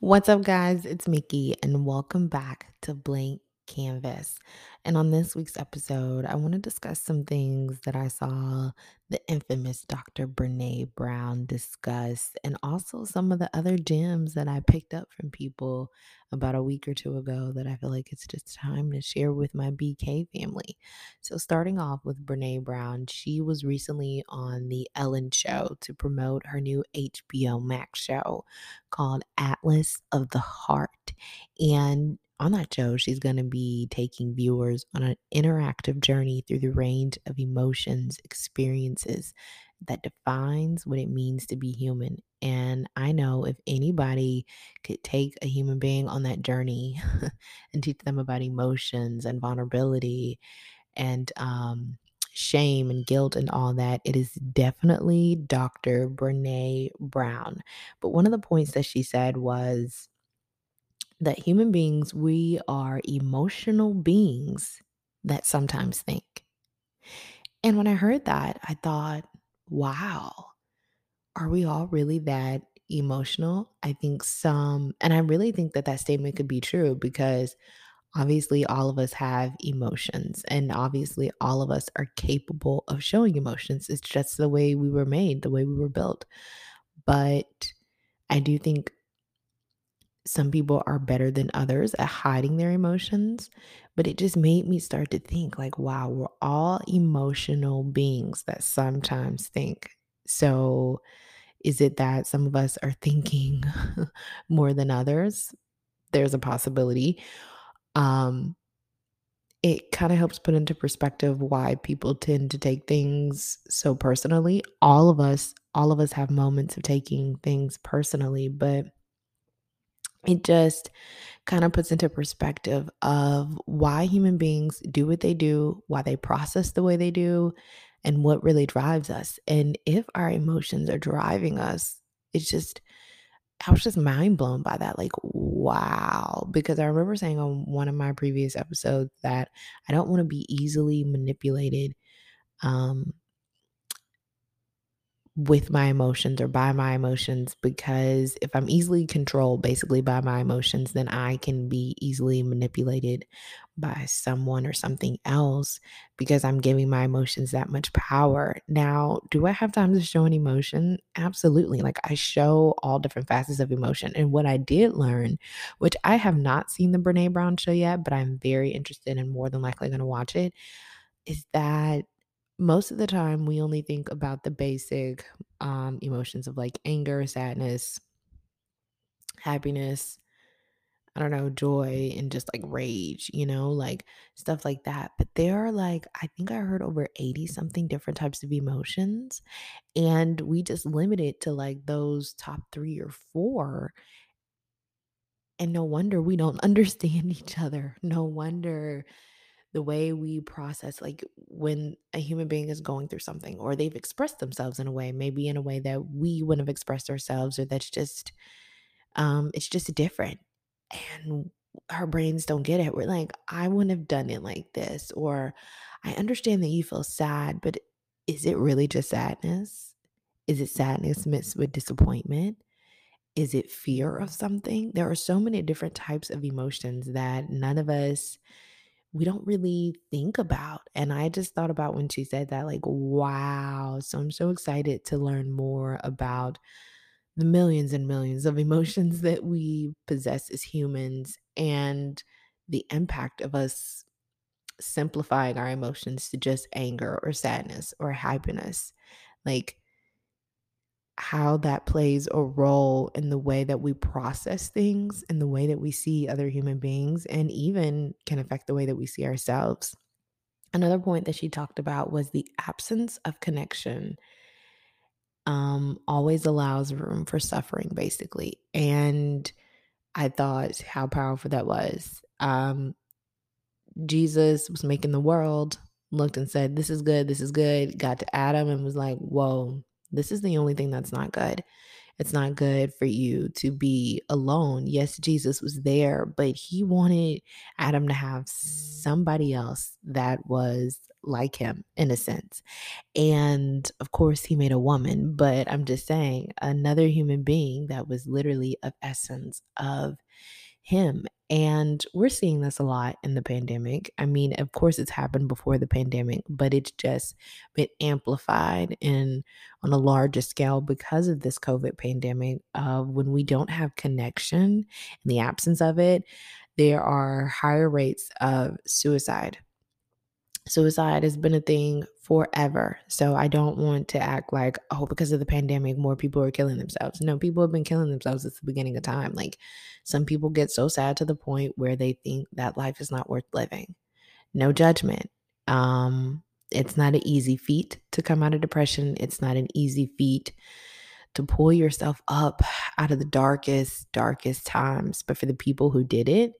What's up, guys? It's Mickey, and welcome back to Blank Kanvas. And on this week's episode, I want to discuss some things that I saw the infamous Dr. Brene Brown discuss, and also some of the other gems that I picked up from people about a week or two ago that I feel like it's just time to share with my BK family. So, starting off with Brene Brown, she was recently on The Ellen Show to promote her new HBO Max show called Atlas of the Heart. And on that show, she's going to be taking viewers on an interactive journey through the range of emotions, experiences that defines what it means to be human. And I know if anybody could take a human being on that journey and teach them about emotions and vulnerability and um, shame and guilt and all that, it is definitely Dr. Brene Brown. But one of the points that she said was that human beings, we are emotional beings that sometimes think. And when I heard that, I thought, wow, are we all really that emotional? I think some, and I really think that that statement could be true because obviously all of us have emotions and obviously all of us are capable of showing emotions. It's just the way we were made, the way we were built. But I do think some people are better than others at hiding their emotions, but it just made me start to think like, wow, we're all emotional beings that sometimes think. So, is it that some of us are thinking more than others? There's a possibility. Um, it kind of helps put into perspective why people tend to take things so personally. All of us, all of us have moments of taking things personally, but it just kind of puts into perspective of why human beings do what they do, why they process the way they do, and what really drives us. And if our emotions are driving us, it's just I was just mind blown by that. Like, wow. Because I remember saying on one of my previous episodes that I don't want to be easily manipulated um, with my emotions or by my emotions because if I'm easily controlled basically by my emotions, then I can be easily manipulated by someone or something else because I'm giving my emotions that much power. Now, do I have time to show an emotion? Absolutely. Like I show all different facets of emotion. And what I did learn, which I have not seen the Brene Brown show yet, but I'm very interested and more than likely going to watch it, is that most of the time we only think about the basic um, emotions of like anger, sadness, happiness, I don't know, joy, and just like rage, you know, like stuff like that. But there are like, I think I heard over 80 something different types of emotions. And we just limit it to like those top three or four. And no wonder we don't understand each other. No wonder the way we process like when a human being is going through something or they've expressed themselves in a way maybe in a way that we wouldn't have expressed ourselves or that's just um it's just different. And our brains don't get it. We're like i wouldn't have done it like this or i understand that you feel sad but is it really just sadness? Is it sadness mixed with disappointment? Is it fear of something? There are so many different types of emotions that none of us we don't really think about. And I just thought about when she said that, like, wow. So I'm so excited to learn more about the millions and millions of emotions that we possess as humans and the impact of us simplifying our emotions to just anger or sadness or happiness. Like, how that plays a role in the way that we process things and the way that we see other human beings and even can affect the way that we see ourselves. Another point that she talked about was the absence of connection um, always allows room for suffering, basically. And I thought how powerful that was. Um, Jesus was making the world, looked and said, This is good, this is good. Got to Adam and was like, Whoa, this is the only thing that's not good. It's not good for you to be alone. Yes, Jesus was there, but he wanted Adam to have somebody else that was like him in a sense. And of course, he made a woman, but I'm just saying, another human being that was literally of essence of him. And we're seeing this a lot in the pandemic. I mean, of course, it's happened before the pandemic, but it's just been amplified and on a larger scale because of this COVID pandemic. Of when we don't have connection, in the absence of it, there are higher rates of suicide Suicide has been a thing forever. So I don't want to act like, oh, because of the pandemic, more people are killing themselves. No, people have been killing themselves since the beginning of time. Like some people get so sad to the point where they think that life is not worth living. No judgment. Um, it's not an easy feat to come out of depression. It's not an easy feat to pull yourself up out of the darkest, darkest times. But for the people who did it,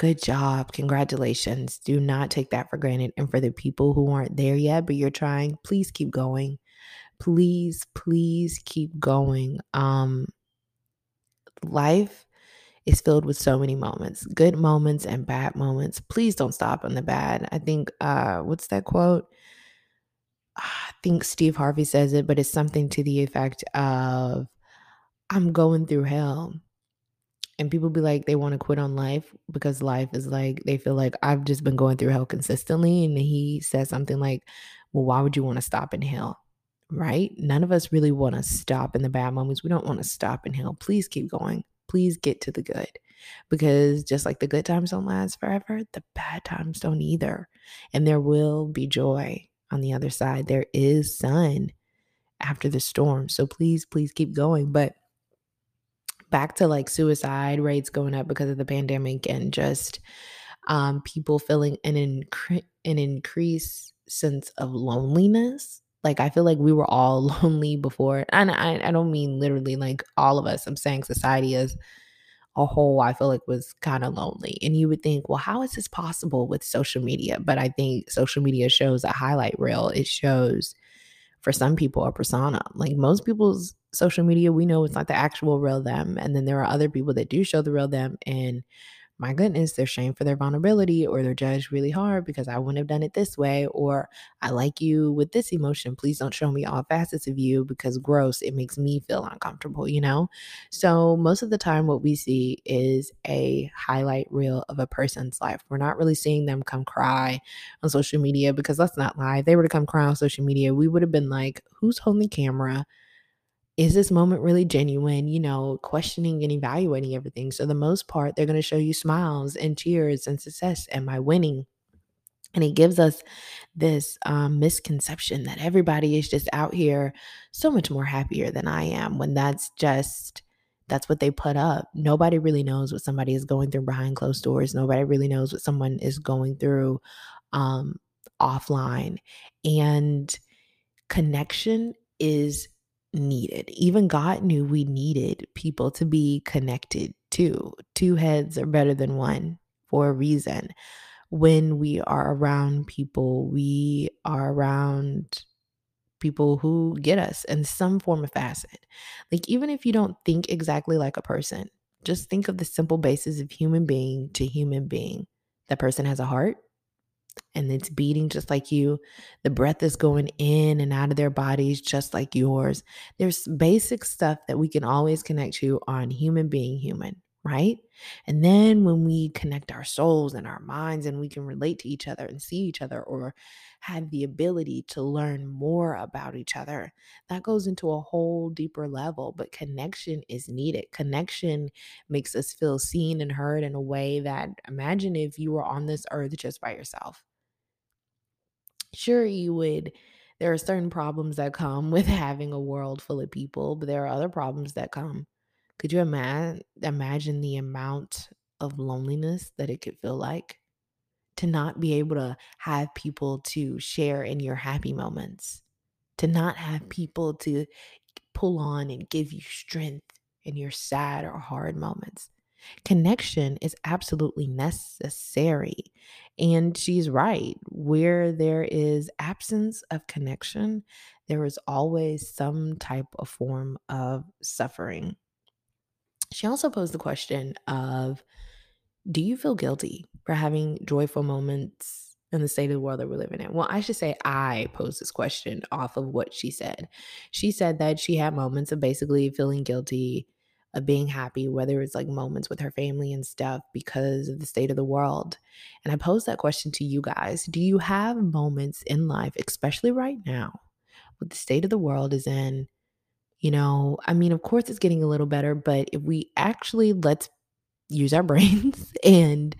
Good job. Congratulations. Do not take that for granted. And for the people who aren't there yet, but you're trying, please keep going. Please, please keep going. Um, life is filled with so many moments, good moments and bad moments. Please don't stop on the bad. I think uh what's that quote? I think Steve Harvey says it, but it's something to the effect of I'm going through hell and people be like they want to quit on life because life is like they feel like I've just been going through hell consistently and he says something like well why would you want to stop in hell? Right? None of us really want to stop in the bad moments. We don't want to stop in hell. Please keep going. Please get to the good. Because just like the good times don't last forever the bad times don't either. And there will be joy on the other side. There is sun after the storm. So please please keep going. But back to like suicide rates going up because of the pandemic and just um, people feeling an, incre- an increased sense of loneliness. Like I feel like we were all lonely before, and I, I don't mean literally like all of us. I'm saying society as a whole. I feel like was kind of lonely, and you would think, well, how is this possible with social media? But I think social media shows a highlight reel. It shows for some people a persona. Like most people's social media, we know it's not the actual real them. And then there are other people that do show the real them. And my goodness, they're shamed for their vulnerability or they're judged really hard because I wouldn't have done it this way, or I like you with this emotion. Please don't show me all facets of you because gross, it makes me feel uncomfortable, you know? So, most of the time, what we see is a highlight reel of a person's life. We're not really seeing them come cry on social media because let's not lie, they were to come cry on social media, we would have been like, who's holding the camera? Is this moment really genuine? You know, questioning and evaluating everything. So, the most part, they're going to show you smiles and cheers and success. Am I winning? And it gives us this um, misconception that everybody is just out here so much more happier than I am when that's just that's what they put up. Nobody really knows what somebody is going through behind closed doors. Nobody really knows what someone is going through um, offline. And connection is needed. Even God knew we needed people to be connected to. Two heads are better than one for a reason. When we are around people, we are around people who get us in some form of facet. Like, even if you don't think exactly like a person, just think of the simple basis of human being to human being. That person has a heart, and it's beating just like you. The breath is going in and out of their bodies just like yours. There's basic stuff that we can always connect to on human being human, right? And then when we connect our souls and our minds and we can relate to each other and see each other or have the ability to learn more about each other, that goes into a whole deeper level. But connection is needed. Connection makes us feel seen and heard in a way that imagine if you were on this earth just by yourself sure you would there are certain problems that come with having a world full of people but there are other problems that come. Could you imagine imagine the amount of loneliness that it could feel like to not be able to have people to share in your happy moments to not have people to pull on and give you strength in your sad or hard moments Connection is absolutely necessary. And she's right. Where there is absence of connection, there is always some type of form of suffering. She also posed the question of Do you feel guilty for having joyful moments in the state of the world that we're living in? Well, I should say I posed this question off of what she said. She said that she had moments of basically feeling guilty of being happy, whether it's like moments with her family and stuff because of the state of the world. And I pose that question to you guys. Do you have moments in life, especially right now, what the state of the world is in? You know, I mean, of course it's getting a little better, but if we actually let's use our brains and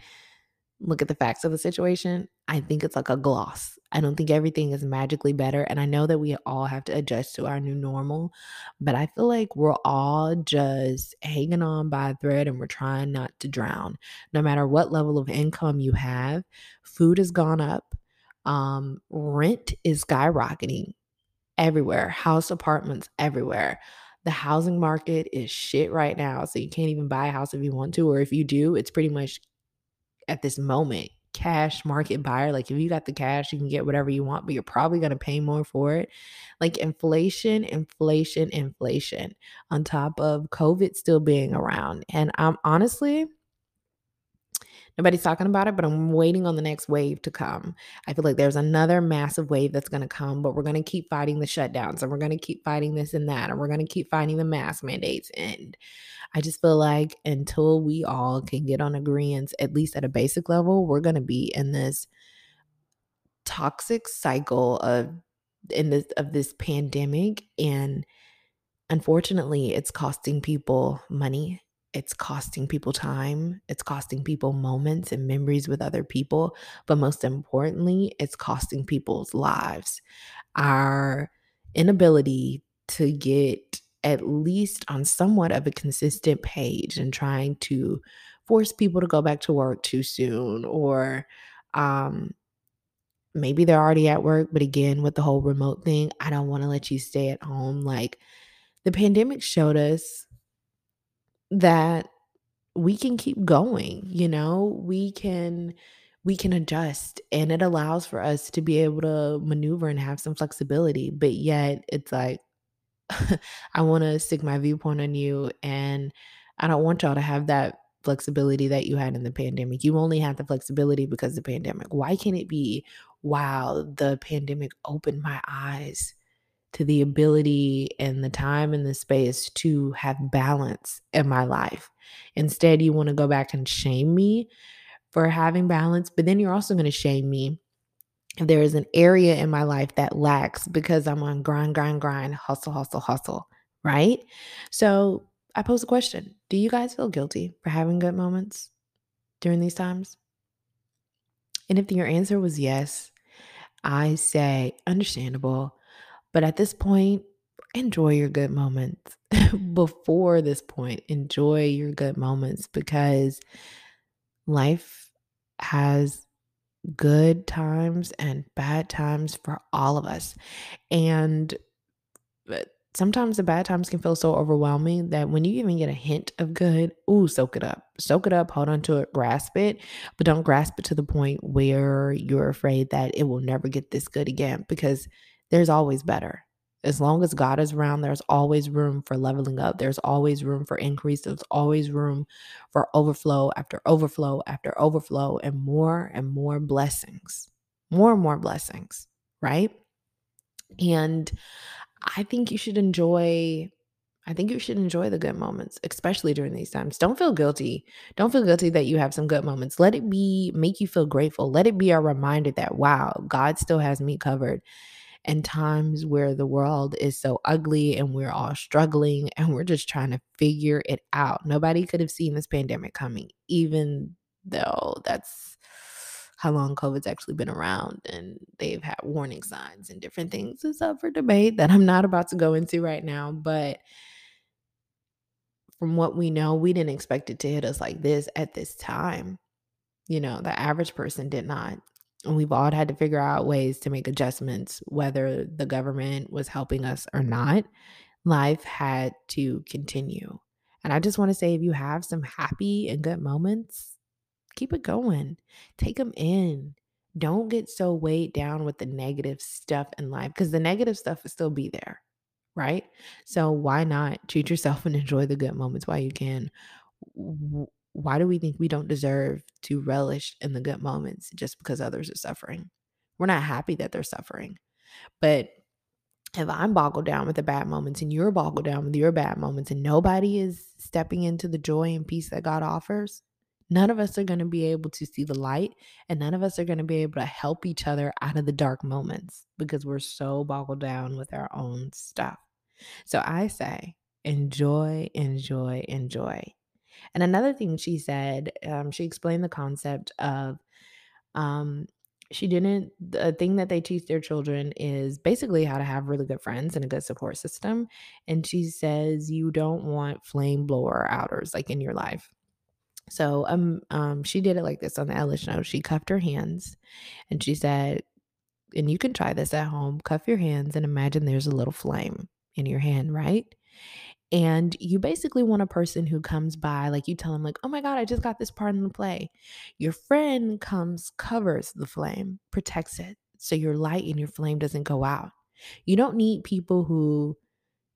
look at the facts of the situation, I think it's like a gloss. I don't think everything is magically better. And I know that we all have to adjust to our new normal, but I feel like we're all just hanging on by a thread and we're trying not to drown. No matter what level of income you have, food has gone up, um, rent is skyrocketing everywhere, house apartments everywhere. The housing market is shit right now. So you can't even buy a house if you want to, or if you do, it's pretty much at this moment cash market buyer. Like if you got the cash, you can get whatever you want, but you're probably going to pay more for it. Like inflation, inflation, inflation on top of COVID still being around. And I'm honestly, Nobody's talking about it, but I'm waiting on the next wave to come. I feel like there's another massive wave that's going to come, but we're going to keep fighting the shutdowns and we're going to keep fighting this and that and we're going to keep fighting the mask mandates. And I just feel like until we all can get on agreements, at least at a basic level, we're going to be in this toxic cycle of in this of this pandemic and unfortunately it's costing people money it's costing people time, it's costing people moments and memories with other people, but most importantly, it's costing people's lives. Our inability to get at least on somewhat of a consistent page and trying to force people to go back to work too soon or um maybe they're already at work but again with the whole remote thing i don't want to let you stay at home like the pandemic showed us that we can keep going, you know? We can we can adjust and it allows for us to be able to maneuver and have some flexibility, but yet it's like I want to stick my viewpoint on you and I don't want y'all to have that flexibility that you had in the pandemic. You only had the flexibility because the pandemic. Why can't it be wow, the pandemic opened my eyes to the ability and the time and the space to have balance in my life. Instead, you want to go back and shame me for having balance, but then you're also going to shame me if there is an area in my life that lacks because I'm on grind, grind, grind, hustle, hustle, hustle, right? So I pose a question Do you guys feel guilty for having good moments during these times? And if your answer was yes, I say understandable. But at this point, enjoy your good moments. Before this point, enjoy your good moments because life has good times and bad times for all of us. And uh, sometimes the bad times can feel so overwhelming that when you even get a hint of good, ooh, soak it up. Soak it up, hold on to it, grasp it, but don't grasp it to the point where you're afraid that it will never get this good again because there's always better. As long as God is around, there's always room for leveling up. There's always room for increase. There's always room for overflow after overflow after overflow and more and more blessings. More and more blessings, right? And I think you should enjoy I think you should enjoy the good moments, especially during these times. Don't feel guilty. Don't feel guilty that you have some good moments. Let it be, make you feel grateful. Let it be a reminder that, wow, God still has me covered and times where the world is so ugly and we're all struggling and we're just trying to figure it out. Nobody could have seen this pandemic coming, even though that's how long COVID's actually been around and they've had warning signs and different things. It's up for debate that I'm not about to go into right now. But from what we know, we didn't expect it to hit us like this at this time. You know, the average person did not. And we've all had to figure out ways to make adjustments, whether the government was helping us or not. Life had to continue. And I just want to say if you have some happy and good moments, keep it going. Take them in. Don't get so weighed down with the negative stuff in life because the negative stuff will still be there, right? So why not treat yourself and enjoy the good moments while you can? Why do we think we don't deserve to relish in the good moments just because others are suffering? We're not happy that they're suffering. But if I'm boggled down with the bad moments and you're boggled down with your bad moments and nobody is stepping into the joy and peace that God offers, none of us are going to be able to see the light and none of us are going to be able to help each other out of the dark moments because we're so boggled down with our own stuff. So I say, enjoy, enjoy, enjoy. And another thing she said, um, she explained the concept of um, she didn't the thing that they teach their children is basically how to have really good friends and a good support system. And she says you don't want flame blower outers like in your life. So um um she did it like this on the Ellen show she cuffed her hands and she said and you can try this at home. Cuff your hands and imagine there's a little flame in your hand right and you basically want a person who comes by, like you tell them, like, oh my God, I just got this part in the play. Your friend comes, covers the flame, protects it. So your light and your flame doesn't go out. You don't need people who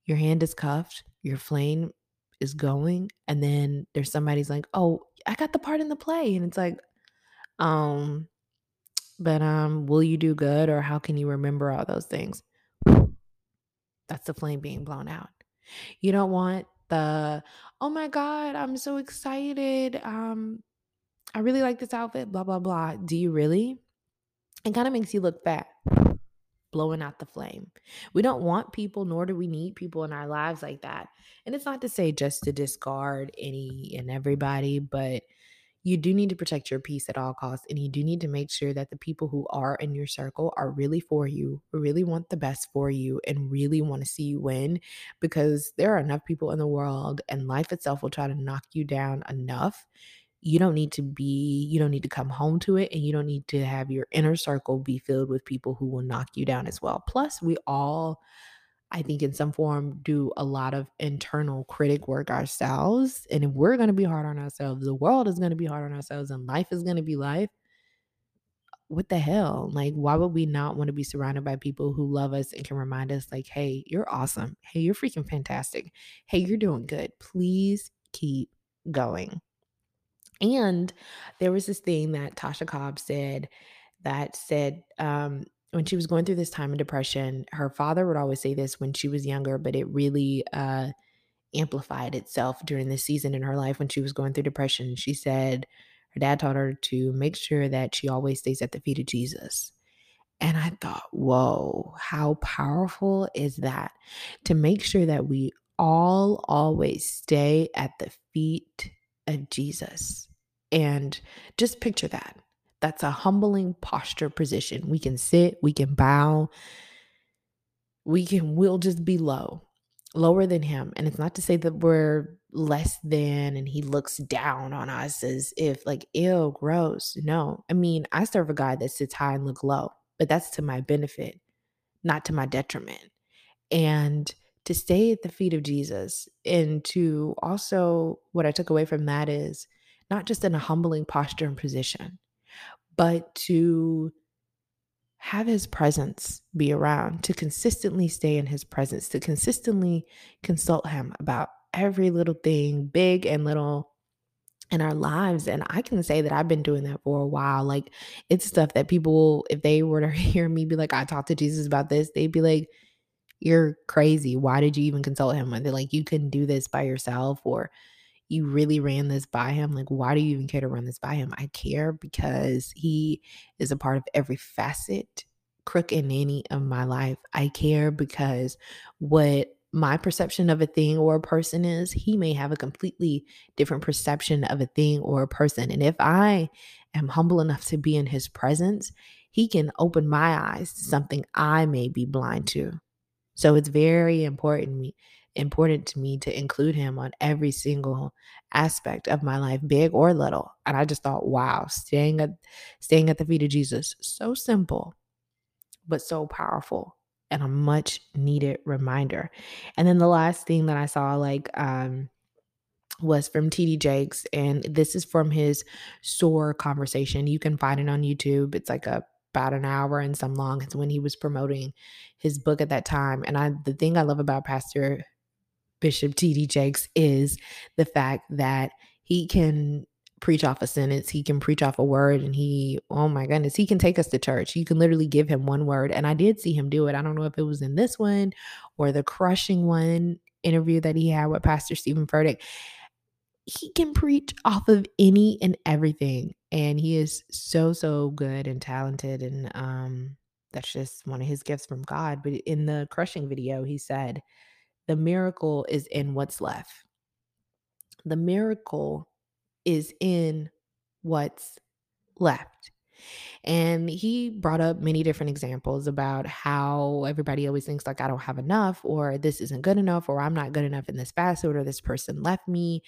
your hand is cuffed, your flame is going, and then there's somebody's like, oh, I got the part in the play. And it's like, um, but um, will you do good or how can you remember all those things? That's the flame being blown out. You don't want the, "Oh my god, I'm so excited. Um, I really like this outfit, blah, blah, blah." Do you really? It kinda makes you look fat, blowing out the flame. We don't want people, nor do we need people in our lives like that. And it's not to say just to discard any and everybody, but you do need to protect your peace at all costs. And you do need to make sure that the people who are in your circle are really for you, really want the best for you, and really want to see you win because there are enough people in the world and life itself will try to knock you down enough. You don't need to be, you don't need to come home to it, and you don't need to have your inner circle be filled with people who will knock you down as well. Plus, we all I think in some form do a lot of internal critic work ourselves. And if we're going to be hard on ourselves, the world is going to be hard on ourselves, and life is going to be life. What the hell? Like, why would we not want to be surrounded by people who love us and can remind us, like, hey, you're awesome. Hey, you're freaking fantastic. Hey, you're doing good. Please keep going. And there was this thing that Tasha Cobb said that said, um, when she was going through this time of depression, her father would always say this when she was younger, but it really uh, amplified itself during this season in her life when she was going through depression. She said her dad taught her to make sure that she always stays at the feet of Jesus. And I thought, whoa, how powerful is that to make sure that we all always stay at the feet of Jesus? And just picture that that's a humbling posture position. We can sit, we can bow, we can, we'll just be low, lower than him. And it's not to say that we're less than and he looks down on us as if like, ew, gross. No. I mean, I serve a guy that sits high and look low, but that's to my benefit, not to my detriment. And to stay at the feet of Jesus and to also, what I took away from that is not just in a humbling posture and position, but to have his presence be around, to consistently stay in his presence, to consistently consult him about every little thing, big and little in our lives. And I can say that I've been doing that for a while. Like it's stuff that people, if they were to hear me be like, I talked to Jesus about this, they'd be like, You're crazy. Why did you even consult him? And they're like, You couldn't do this by yourself, or you really ran this by him. Like, why do you even care to run this by him? I care because he is a part of every facet, crook and nanny of my life. I care because what my perception of a thing or a person is, he may have a completely different perception of a thing or a person. And if I am humble enough to be in his presence, he can open my eyes to something I may be blind to. So it's very important important to me to include him on every single aspect of my life, big or little. And I just thought, wow, staying at staying at the feet of Jesus, so simple, but so powerful and a much needed reminder. And then the last thing that I saw, like um, was from TD Jakes, and this is from his SOAR conversation. You can find it on YouTube. It's like a about an hour and some long. It's when he was promoting his book at that time. And I the thing I love about Pastor Bishop TD Jakes is the fact that he can preach off a sentence, he can preach off a word, and he, oh my goodness, he can take us to church. You can literally give him one word. And I did see him do it. I don't know if it was in this one or the crushing one interview that he had with Pastor Steven Furtick he can preach off of any and everything and he is so so good and talented and um that's just one of his gifts from God but in the crushing video he said the miracle is in what's left. The miracle is in what's left. And he brought up many different examples about how everybody always thinks like I don't have enough or this isn't good enough or I'm not good enough in this facet or this person left me.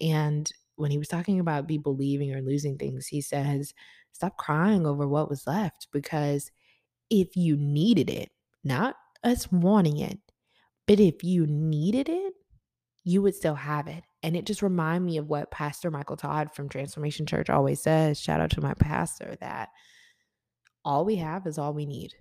And when he was talking about people leaving or losing things, he says, stop crying over what was left because if you needed it, not us wanting it, but if you needed it, you would still have it. And it just reminded me of what Pastor Michael Todd from Transformation Church always says. Shout out to my pastor that all we have is all we need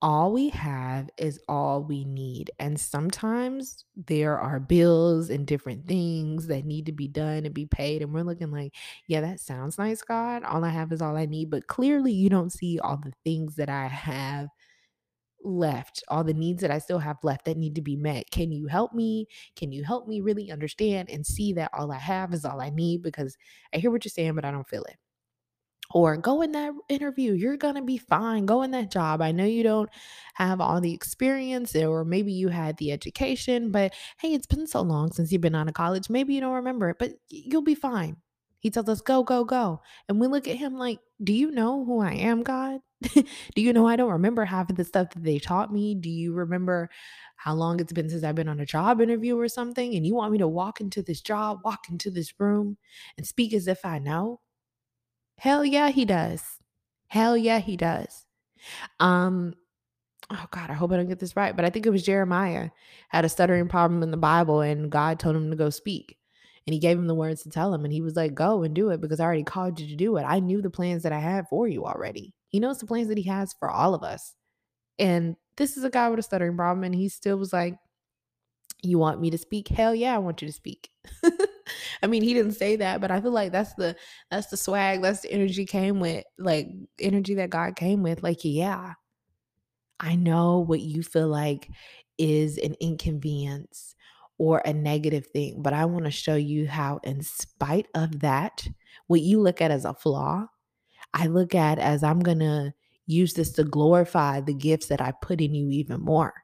all we have is all we need. And sometimes there are bills and different things that need to be done and be paid. And we're looking like, yeah, that sounds nice, God. All I have is all I need. But clearly, you don't see all the things that I have left, all the needs that I still have left that need to be met. Can you help me? Can you help me really understand and see that all I have is all I need? Because I hear what you're saying, but I don't feel it or go in that interview. You're going to be fine. Go in that job. I know you don't have all the experience, eh, or maybe you had the education, but hey, it's been so long since you've been out of college. Maybe you don't remember it, but you'll be fine. He tells us, go, go, go. And we look at him like, do you know who I am, God? do you know I don't remember half of the stuff that they taught me? Do you remember how long it's been since I've been on a job interview or something? And you want me to walk into this job, walk into this room, and speak as if I know? Hell yeah, he does. Hell yeah, he does. Um, oh God, I hope I don't get this right, but I think it was Jeremiah had a stuttering problem in the Bible, and God told him to go speak. And he gave him the words to tell him, and he was like, Go and do it because I already called you to do it. I knew the plans that I had for you already. He knows the plans that he has for all of us. And this is a guy with a stuttering problem, and he still was like, You want me to speak? Hell yeah, I want you to speak. I mean, he didn't say that, but I feel like that's the that's the swag, that's the energy came with, like energy that God came with. Like, yeah, I know what you feel like is an inconvenience or a negative thing, but I want to show you how, in spite of that, what you look at as a flaw, I look at as I'm gonna use this to glorify the gifts that I put in you even more.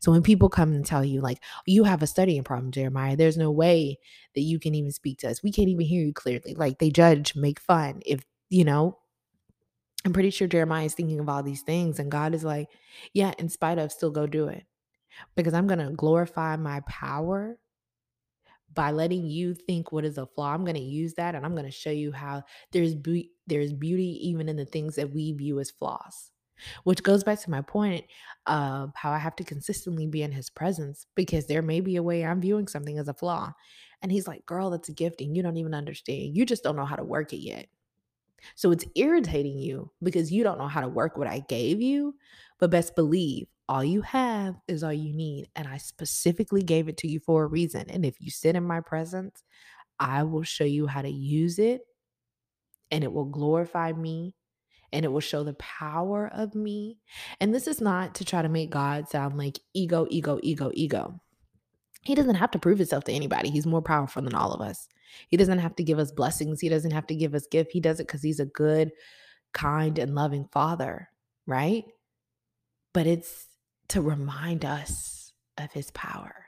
So when people come and tell you, like, you have a studying problem, Jeremiah, there's no way that you can even speak to us. We can't even hear you clearly. Like they judge, make fun. If, you know, I'm pretty sure Jeremiah is thinking of all these things. And God is like, yeah, in spite of, still go do it. Because I'm going to glorify my power by letting you think what is a flaw. I'm going to use that and I'm going to show you how there's be- there's beauty even in the things that we view as flaws. Which goes back to my point of how I have to consistently be in his presence because there may be a way I'm viewing something as a flaw. And he's like, girl, that's a gift and you don't even understand. You just don't know how to work it yet. So it's irritating you because you don't know how to work what I gave you. But best believe all you have is all you need. And I specifically gave it to you for a reason. And if you sit in my presence, I will show you how to use it and it will glorify me and it will show the power of me. And this is not to try to make God sound like ego, ego, ego, ego. He doesn't have to prove himself to anybody. He's more powerful than all of us. He doesn't have to give us blessings. He doesn't have to give us gift. He does it because he's a good, kind, and loving father, right? But it's to remind us of his power.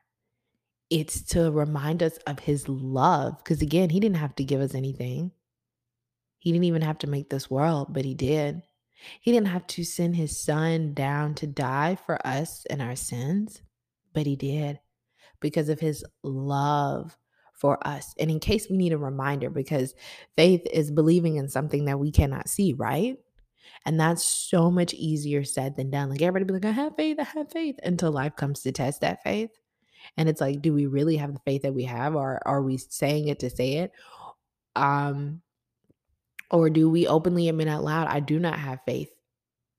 It's to remind us of his love. Because again, he didn't have to give us anything. He didn't even have to make this world, but he did. He didn't have to send his son down to die for us and our sins, but he did because of his love for us. And in case we need a reminder, because faith is believing in something that we cannot see, right? And that's so much easier said than done. Like everybody be like, I have faith, I have faith until life comes to test that faith. And it's like, do we really have the faith that we have, or are we saying it to say it? Um, or do we openly admit out loud, I do not have faith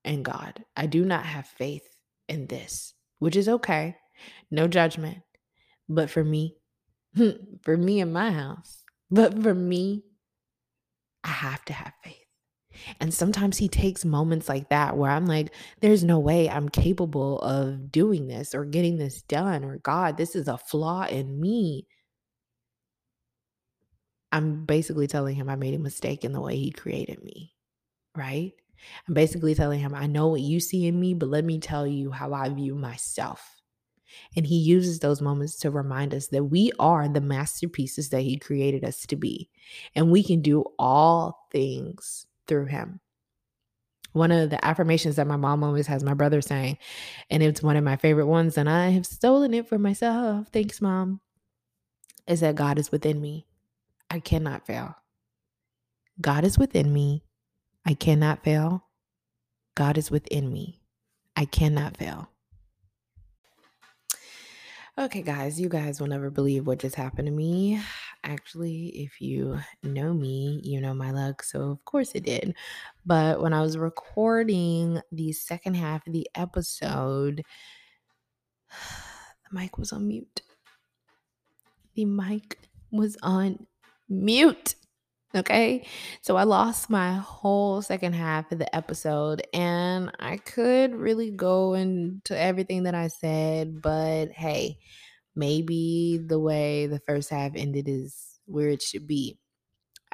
in God. I do not have faith in this, which is okay. No judgment. But for me, for me in my house, but for me, I have to have faith. And sometimes he takes moments like that where I'm like, there's no way I'm capable of doing this or getting this done, or God, this is a flaw in me. I'm basically telling him I made a mistake in the way he created me, right? I'm basically telling him, I know what you see in me, but let me tell you how I view myself. And he uses those moments to remind us that we are the masterpieces that he created us to be. And we can do all things through him. One of the affirmations that my mom always has my brother saying, and it's one of my favorite ones, and I have stolen it for myself. Thanks, mom. Is that God is within me. I cannot fail. God is within me. I cannot fail. God is within me. I cannot fail. Okay, guys, you guys will never believe what just happened to me. Actually, if you know me, you know my luck. So, of course, it did. But when I was recording the second half of the episode, the mic was on mute. The mic was on mute. Okay. So I lost my whole second half of the episode and I could really go into everything that I said, but hey, maybe the way the first half ended is where it should be.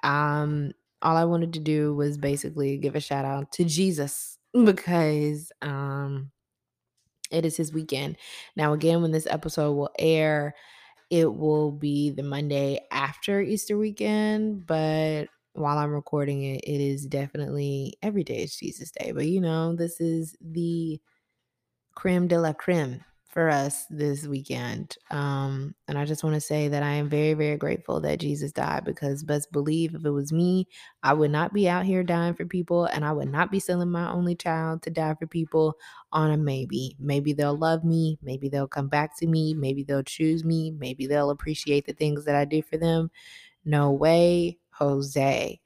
Um all I wanted to do was basically give a shout out to Jesus because um it is his weekend. Now again when this episode will air, it will be the Monday after Easter weekend, but while I'm recording it, it is definitely every day is Jesus Day. But you know, this is the creme de la creme for us this weekend. Um, and I just want to say that I am very, very grateful that Jesus died because best believe if it was me, I would not be out here dying for people and I would not be selling my only child to die for people on a maybe. Maybe they'll love me, maybe they'll come back to me, maybe they'll choose me, maybe they'll appreciate the things that I do for them. No way, Jose.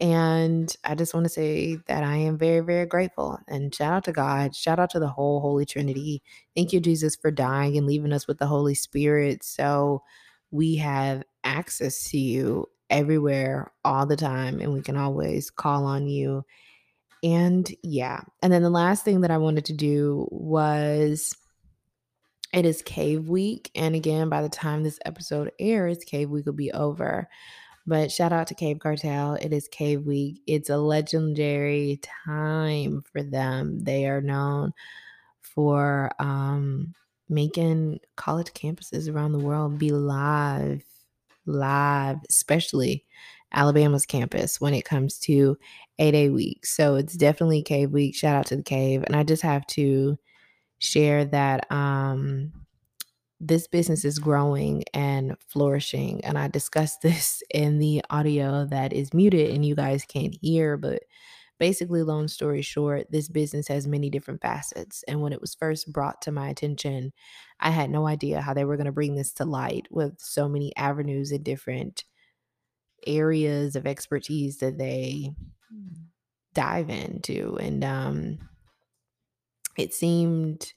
And I just want to say that I am very, very grateful. And shout out to God. Shout out to the whole Holy Trinity. Thank you, Jesus, for dying and leaving us with the Holy Spirit. So we have access to you everywhere, all the time, and we can always call on you. And yeah. And then the last thing that I wanted to do was it is Cave Week. And again, by the time this episode airs, Cave Week will be over. But shout out to Cave Cartel. It is Cave Week. It's a legendary time for them. They are known for um, making college campuses around the world be live, live, especially Alabama's campus when it comes to eight day week. So it's definitely Cave Week. Shout out to the Cave. And I just have to share that um this business is growing and flourishing. And I discussed this in the audio that is muted and you guys can't hear. But basically, long story short, this business has many different facets. And when it was first brought to my attention, I had no idea how they were going to bring this to light with so many avenues and different areas of expertise that they dive into. And um, it seemed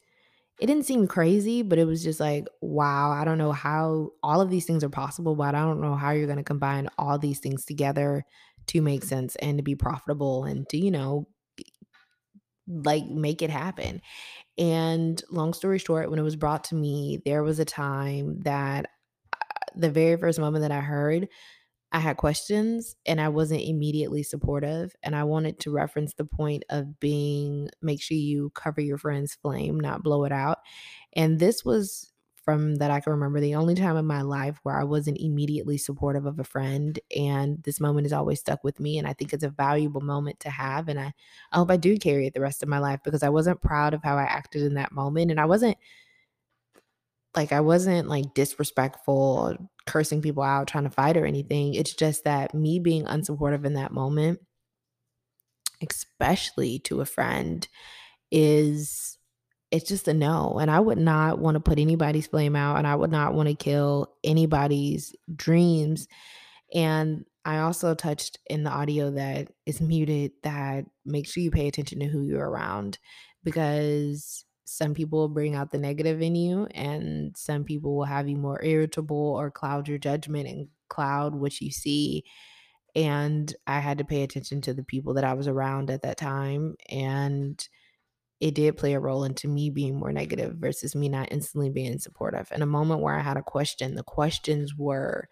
it didn't seem crazy, but it was just like, wow, I don't know how all of these things are possible, but I don't know how you're going to combine all these things together to make sense and to be profitable and to, you know, like make it happen. And long story short, when it was brought to me, there was a time that uh, the very first moment that I heard I had questions and I wasn't immediately supportive. And I wanted to reference the point of being make sure you cover your friend's flame, not blow it out. And this was from that I can remember the only time in my life where I wasn't immediately supportive of a friend. And this moment has always stuck with me. And I think it's a valuable moment to have. And I, I hope I do carry it the rest of my life because I wasn't proud of how I acted in that moment. And I wasn't like I wasn't like disrespectful, cursing people out, trying to fight or anything. It's just that me being unsupportive in that moment, especially to a friend, is it's just a no. And I would not want to put anybody's flame out and I would not want to kill anybody's dreams. And I also touched in the audio that is muted that make sure you pay attention to who you're around because some people will bring out the negative in you and some people will have you more irritable or cloud your judgment and cloud what you see and i had to pay attention to the people that i was around at that time and it did play a role into me being more negative versus me not instantly being supportive. In a moment where i had a question the questions were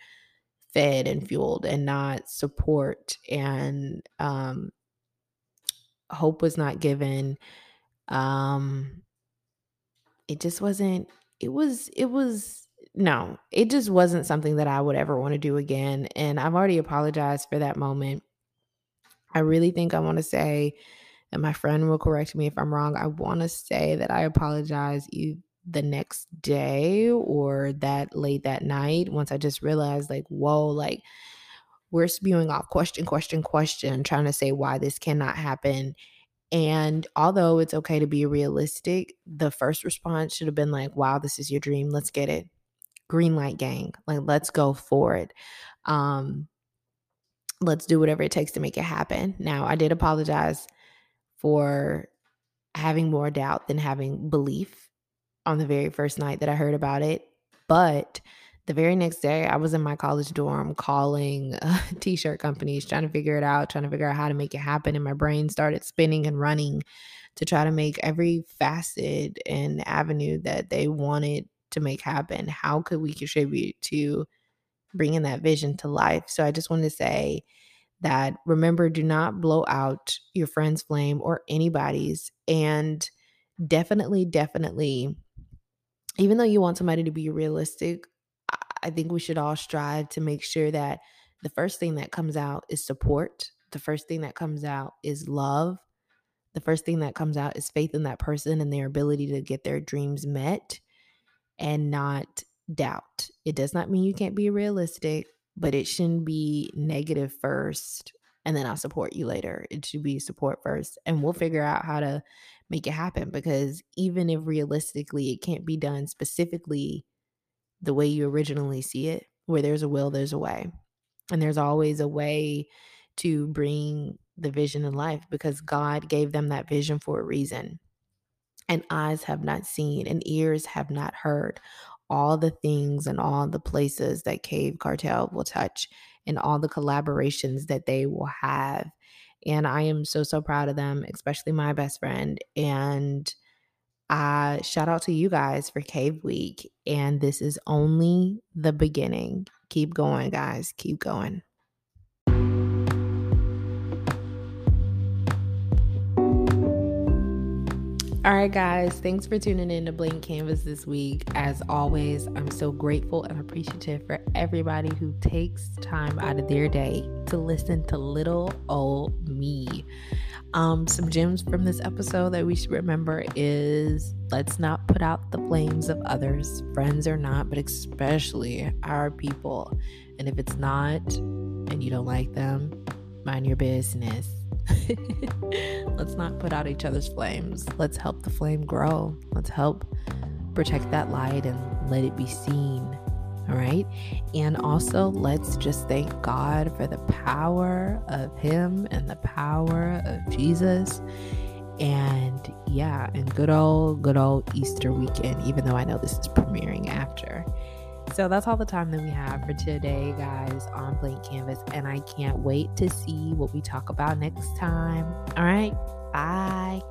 fed and fueled and not support and um hope was not given um it just wasn't it was it was no it just wasn't something that i would ever want to do again and i've already apologized for that moment. I really think i want to say and my friend will correct me if i'm wrong i want to say that i apologize you the next day or that late that night once i just realized like whoa like we're spewing off question question question trying to say why this cannot happen and although it's okay to be realistic, the first response should have been like, wow, this is your dream. Let's get it. Green light gang. Like, let's go for it. Um, let's do whatever it takes to make it happen. Now, I did apologize for having more doubt than having belief on the very first night that I heard about it. But the very next day, I was in my college dorm calling uh, t shirt companies, trying to figure it out, trying to figure out how to make it happen. And my brain started spinning and running to try to make every facet and avenue that they wanted to make happen. How could we contribute to bringing that vision to life? So I just wanted to say, that remember do not blow out your friend's flame or anybody's and definitely definitely even though you want somebody to be realistic I think we should all strive to make sure that the first thing that comes out is support. The first thing that comes out is love. The first thing that comes out is faith in that person and their ability to get their dreams met and not doubt. It does not mean you can't be realistic, but it shouldn't be negative first and then I'll support you later. It should be support first and we'll figure out how to make it happen because even if realistically it can't be done specifically the way you originally see it. Where there's a will, there's a way. And there's always a way to bring the vision in life because God gave them that vision for a reason. And eyes have not seen and ears have not heard all the things and all the places that Cave Cartel will touch and all the collaborations that they will have. And I am so, so proud of them, especially my best friend. And uh, shout out to you guys for Cave Week. And this is only the beginning. Keep going, guys. Keep going. All right, guys, thanks for tuning in to Blank Kanvas this week. As always, I'm so grateful and appreciative for everybody who takes time out of their day to listen to little old me. Um, some gems from this episode that we should remember is let's not put out the flames of others, friends or not, but especially our people. And if it's not and you don't like them, mind your business. let's not put out each other's flames. Let's help the flame grow. Let's help protect that light and let it be seen. All right. And also, let's just thank God for the power of Him and the power of Jesus. And yeah, and good old, good old Easter weekend, even though I know this is premiering after. So that's all the time that we have for today, guys, on Blank Kanvas. And I can't wait to see what we talk about next time. All right. Bye.